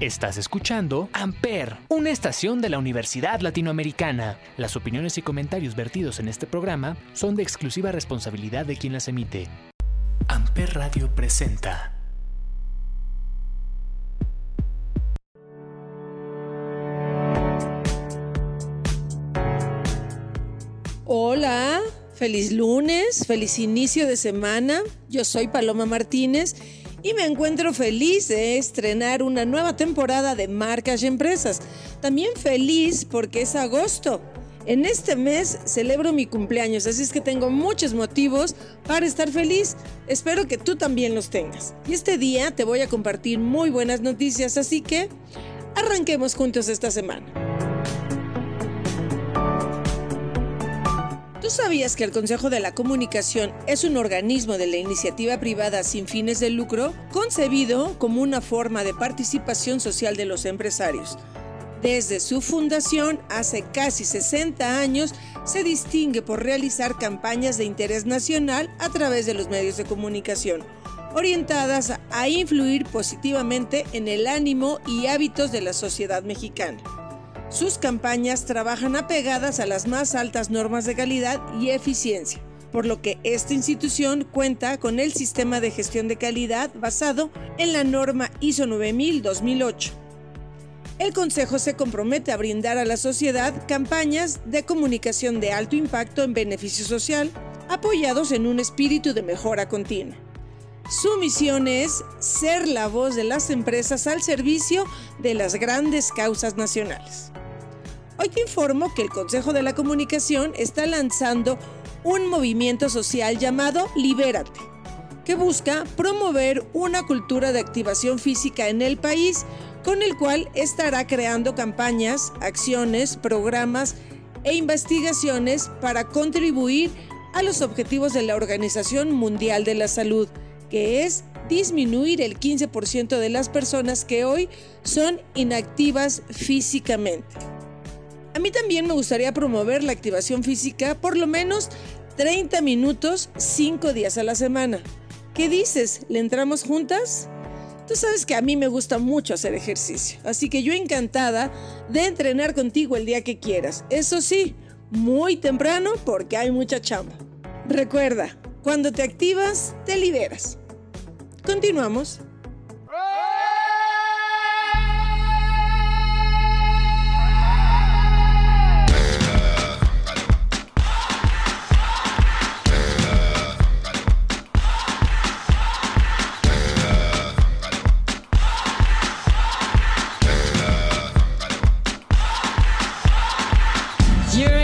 Estás escuchando Amper, una estación de la Universidad Latinoamericana. Las opiniones y comentarios vertidos en este programa son de exclusiva responsabilidad de quien las emite. Amper Radio presenta. Hola, feliz lunes, feliz inicio de semana. Yo soy Paloma Martínez y me encuentro feliz de estrenar una nueva temporada de marcas y empresas. También feliz porque es agosto. En este mes celebro mi cumpleaños, así es que tengo muchos motivos para estar feliz. Espero que tú también los tengas. Y este día te voy a compartir muy buenas noticias, así que arranquemos juntos esta semana. ¿Tú sabías que el Consejo de la Comunicación es un organismo de la iniciativa privada sin fines de lucro, concebido como una forma de participación social de los empresarios? Desde su fundación, hace casi 60 años, se distingue por realizar campañas de interés nacional a través de los medios de comunicación, orientadas a influir positivamente en el ánimo y hábitos de la sociedad mexicana. Sus campañas trabajan apegadas a las más altas normas de calidad y eficiencia, por lo que esta institución cuenta con el sistema de gestión de calidad basado en la norma ISO 9000-2008. El Consejo se compromete a brindar a la sociedad campañas de comunicación de alto impacto en beneficio social, apoyados en un espíritu de mejora continua. Su misión es ser la voz de las empresas al servicio de las grandes causas nacionales. Hoy te informo que el Consejo de la Comunicación está lanzando un movimiento social llamado Libérate, que busca promover una cultura de activación física en el país, con el cual estará creando campañas, acciones, programas e investigaciones para contribuir a los objetivos de la Organización Mundial de la Salud, que es disminuir el 15% de las personas que hoy son inactivas físicamente. A mí también me gustaría promover la activación física por lo menos 30 minutos 5 días a la semana. ¿Qué dices? ¿Le entramos juntas? Tú sabes que a mí me gusta mucho hacer ejercicio, así que yo encantada de entrenar contigo el día que quieras. Eso sí, muy temprano porque hay mucha chamba. Recuerda, cuando te activas, te liberas. Continuamos.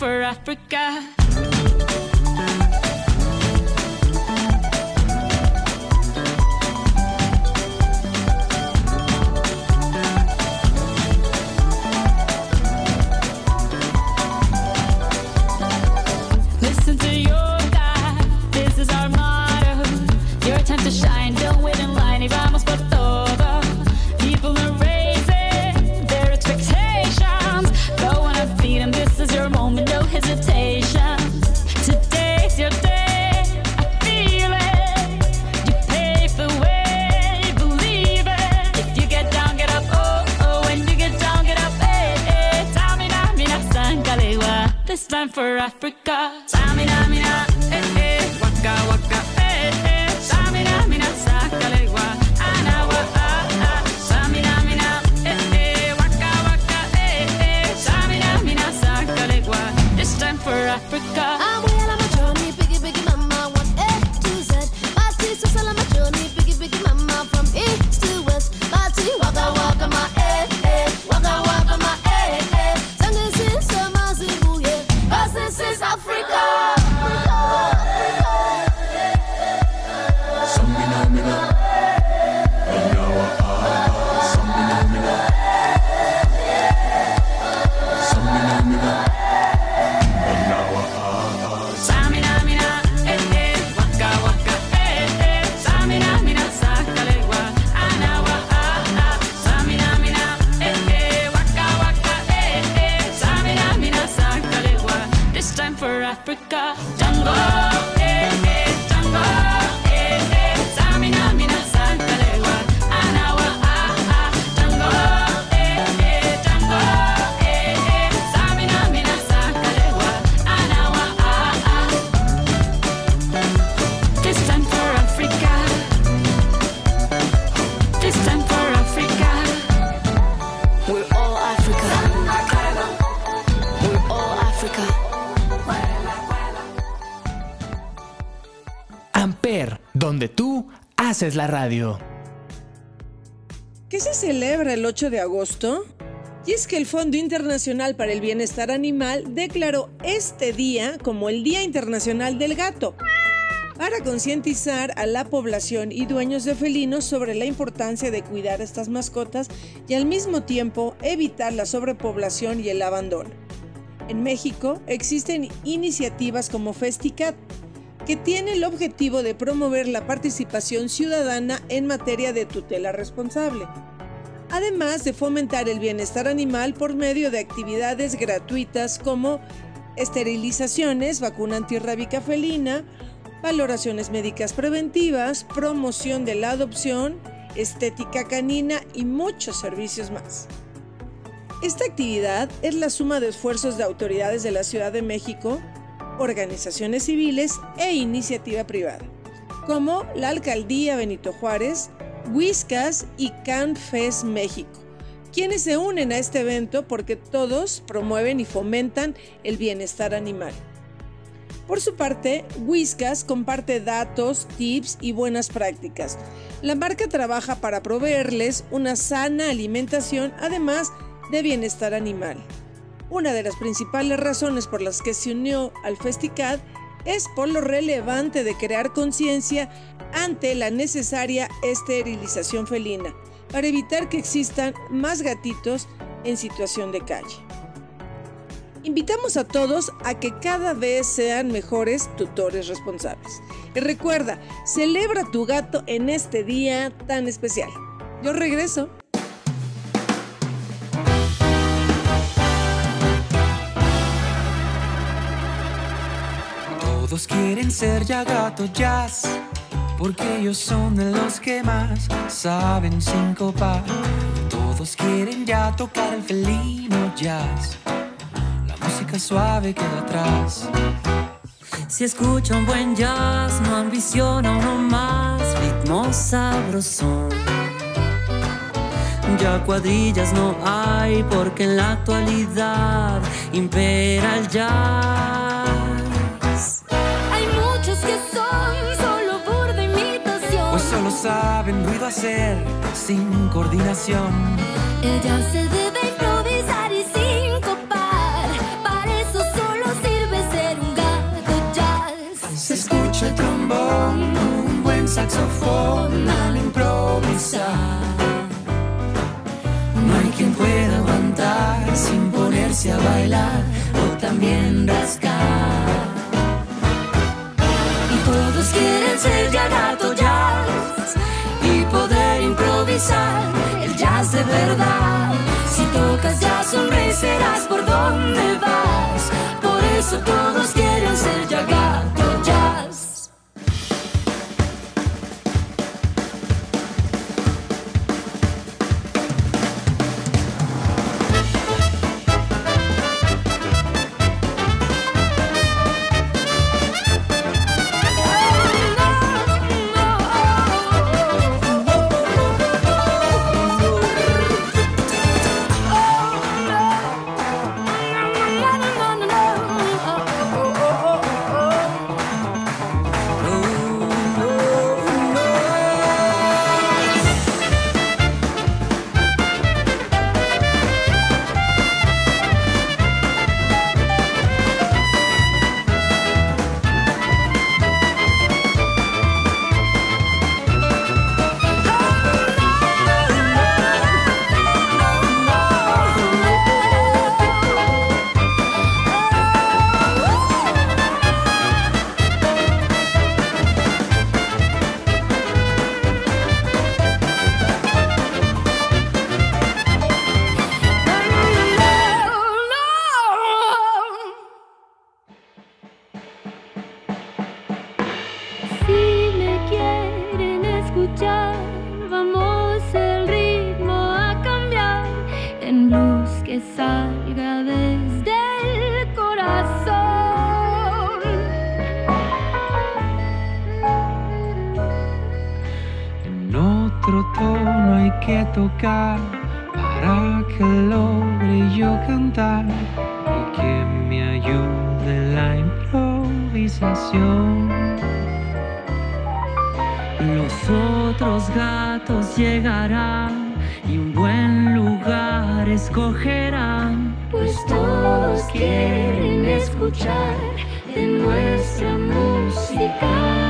For Africa. Haces la radio. ¿Qué se celebra el 8 de agosto? Y es que el Fondo Internacional para el Bienestar Animal declaró este día como el Día Internacional del Gato para concientizar a la población y dueños de felinos sobre la importancia de cuidar a estas mascotas y al mismo tiempo evitar la sobrepoblación y el abandono. En México existen iniciativas como Festicat, que tiene el objetivo de promover la participación ciudadana en materia de tutela responsable, además de fomentar el bienestar animal por medio de actividades gratuitas como esterilizaciones, vacuna antirrábica felina, valoraciones médicas preventivas, promoción de la adopción, estética canina y muchos servicios más. Esta actividad es la suma de esfuerzos de autoridades de la Ciudad de México, organizaciones civiles e iniciativa privada, como la Alcaldía Benito Juárez, Whiskas y CanFest México, quienes se unen a este evento porque todos promueven y fomentan el bienestar animal. Por su parte, Whiskas comparte datos, tips y buenas prácticas. La marca trabaja para proveerles una sana alimentación, además de bienestar animal. Una de las principales razones por las que se unió al Festicad es por lo relevante de crear conciencia ante la necesaria esterilización felina, para evitar que existan más gatitos en situación de calle. Invitamos a todos a que cada vez sean mejores tutores responsables. Y recuerda, celebra tu gato en este día tan especial. Yo regreso. Todos quieren ser ya gato jazz, porque ellos son de los que más saben sincopar. Todos quieren ya tocar el felino jazz, la música suave queda atrás. Si escucha un buen jazz, no ambiciona uno más, ritmo sabrosón. Ya cuadrillas no hay porque en la actualidad impera el jazz. Solo saben ruido hacer sin coordinación. Ella se debe improvisar y sincopar. Para eso solo sirve ser un gato jazz. Se escucha el trombón, un buen saxofón al improvisar. No hay quien pueda aguantar sin ponerse a bailar o también rascar. Y todos quieren ser ya improvisar el jazz de verdad. Si tocas jazz, sonreirás por donde vas. Por eso todos quieren ser ya que salga desde el corazón. En otro tono hay que tocar para que logre yo cantar y que me ayude la improvisación. los otros gatos llegarán y un buen lugar escogerán. Pues todos quieren escuchar de nuestra música.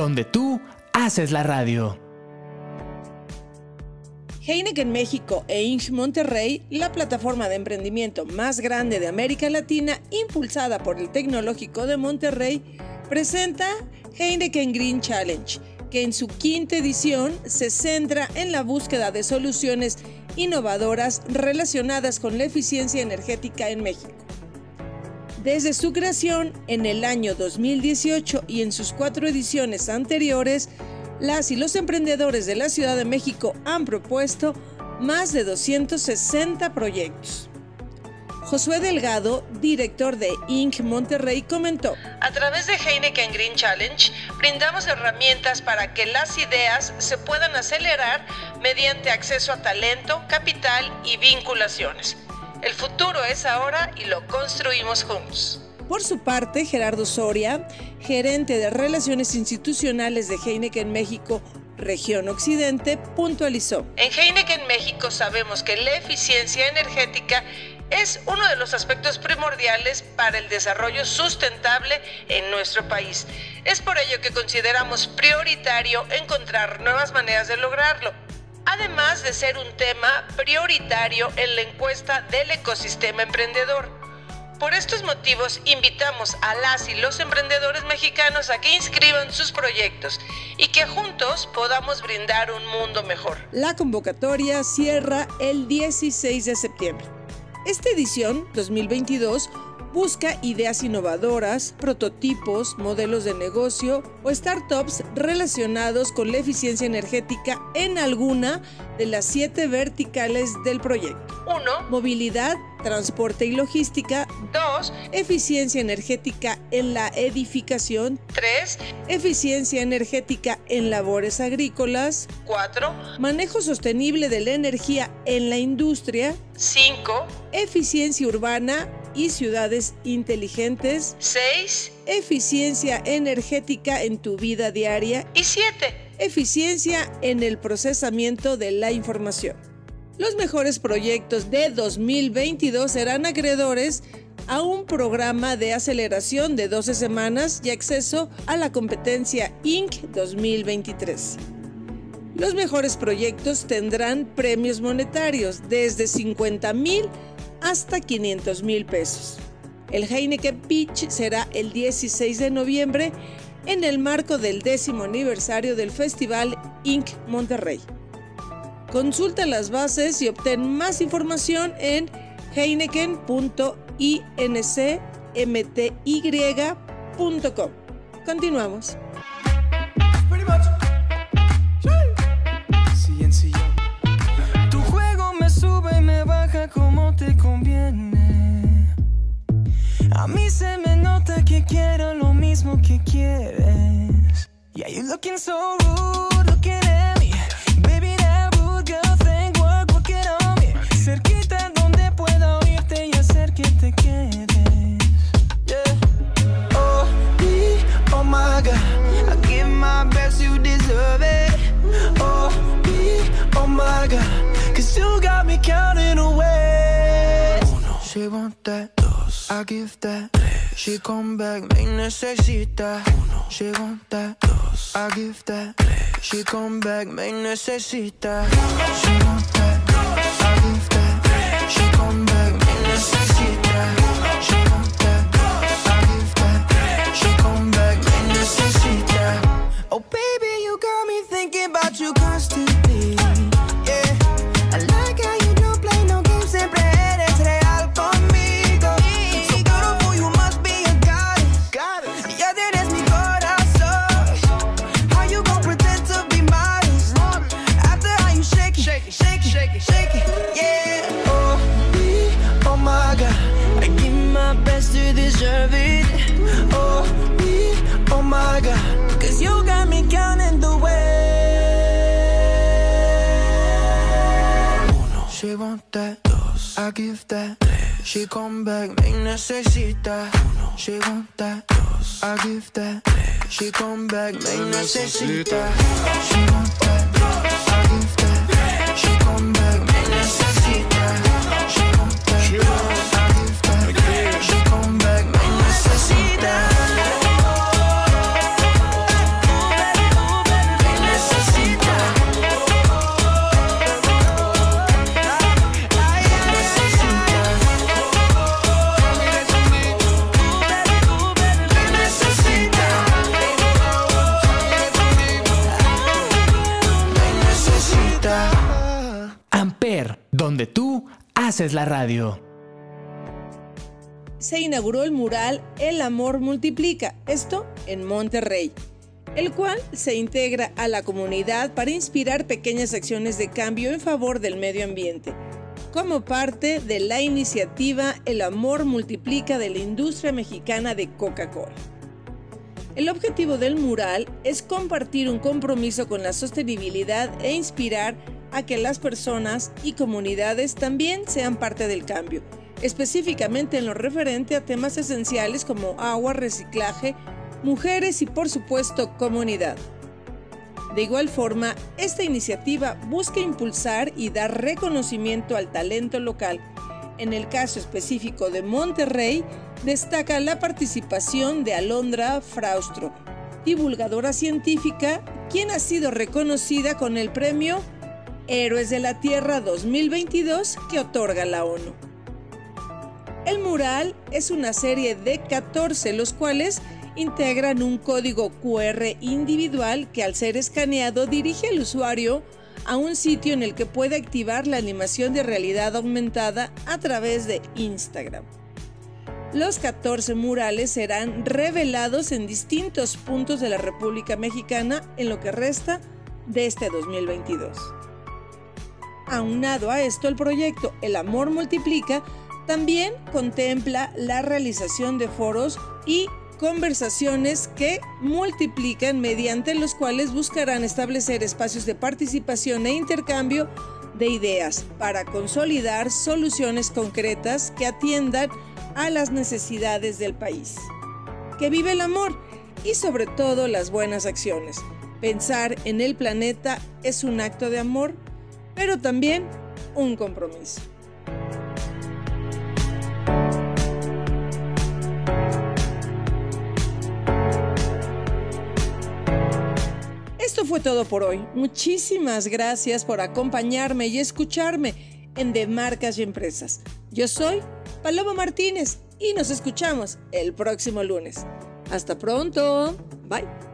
Donde tú haces la radio. Heineken México e Inc. Monterrey, la plataforma de emprendimiento más grande de América Latina, impulsada por el Tecnológico de Monterrey, presenta Heineken Green Challenge, que en su quinta edición se centra en la búsqueda de soluciones innovadoras relacionadas con la eficiencia energética en México. Desde su creación en el año 2018 y en sus cuatro ediciones anteriores, las y los emprendedores de la Ciudad de México han propuesto más de 260 proyectos. Josué Delgado, director de Inc. Monterrey, comentó, a través de Heineken Green Challenge brindamos herramientas para que las ideas se puedan acelerar mediante acceso a talento, capital y vinculaciones. El futuro es ahora y lo construimos juntos. Por su parte, Gerardo Soria, gerente de Relaciones Institucionales de Heineken México, Región Occidente, puntualizó. En Heineken México sabemos que la eficiencia energética es uno de los aspectos primordiales para el desarrollo sustentable en nuestro país. Es por ello que consideramos prioritario encontrar nuevas maneras de lograrlo además de ser un tema prioritario en la encuesta del ecosistema emprendedor. Por estos motivos invitamos a las y los emprendedores mexicanos a que inscriban sus proyectos y que juntos podamos brindar un mundo mejor. La convocatoria cierra el 16 de septiembre. Esta edición 2022 busca ideas innovadoras, prototipos, modelos de negocio o startups relacionados con la eficiencia energética en alguna de las siete verticales del proyecto. 1. Movilidad, transporte y logística. 2. Eficiencia energética en la edificación. 3. Eficiencia energética en labores agrícolas. 4. Manejo sostenible de la energía en la industria. 5. Eficiencia urbana y ciudades inteligentes. 6. Eficiencia energética en tu vida diaria. Y 7. Eficiencia en el procesamiento de la información. Los mejores proyectos de 2022 serán acreedores a un programa de aceleración de 12 semanas y acceso a la competencia Inc. 2023. Los mejores proyectos tendrán premios monetarios desde 50 mil hasta 500 mil pesos. El Heineken Pitch será el 16 de noviembre en el marco del décimo aniversario del Festival Inc. Monterrey. Consulta las bases y obtén más información en heineken.incmty.com. Continuamos. A mí se me nota que quiero lo mismo que quieres. Yeah, you looking so rude, looking at me. Baby, that rude girl thing, work, work on me. Cerquita donde pueda oírte y hacer que te quedes. Yeah. Oh, me, oh my God. I give my best, you deserve it. Oh, me, oh my God. Cause you got me counting away. Say want that. I give that. Tres. She come back, me necesita. Uno. She want that. Dos. I give that. Tres. She come back, me necesita. She want that. I give that. She come back, me necesita. She want. I give that. She come back, me necesita. Oh baby, want that. Dos. I give that. Tres. She come back, me necesita. Uno. She want that. Dos. I give that. Tres. She come back, me necesita. She want that. Haces la radio. se inauguró el mural El Amor Multiplica, esto en Monterrey, el cual se integra a la comunidad para inspirar pequeñas acciones de cambio en favor del medio ambiente, como parte de la iniciativa El Amor Multiplica de la industria mexicana de Coca-Cola. El objetivo del mural es compartir un compromiso con la sostenibilidad e inspirar a que las personas y comunidades también sean parte del cambio, específicamente en lo referente a temas esenciales como agua, reciclaje, mujeres y por supuesto comunidad. De igual forma, esta iniciativa busca impulsar y dar reconocimiento al talento local. En el caso específico de Monterrey, destaca la participación de Alondra Fraustro, divulgadora científica, quien ha sido reconocida con el premio Héroes de la Tierra 2022 que otorga la ONU. El mural es una serie de 14, los cuales integran un código QR individual que al ser escaneado dirige al usuario a un sitio en el que puede activar la animación de realidad aumentada a través de Instagram. Los 14 murales serán revelados en distintos puntos de la República Mexicana en lo que resta de este 2022. Aunado a esto, el proyecto El Amor Multiplica también contempla la realización de foros y conversaciones que multiplican mediante los cuales buscarán establecer espacios de participación e intercambio de ideas para consolidar soluciones concretas que atiendan a las necesidades del país. Que vive el amor y sobre todo las buenas acciones. Pensar en el planeta es un acto de amor, pero también un compromiso. Esto fue todo por hoy. Muchísimas gracias por acompañarme y escucharme en De Marcas y Empresas. Yo soy Paloma Martínez y nos escuchamos el próximo lunes. Hasta pronto. Bye.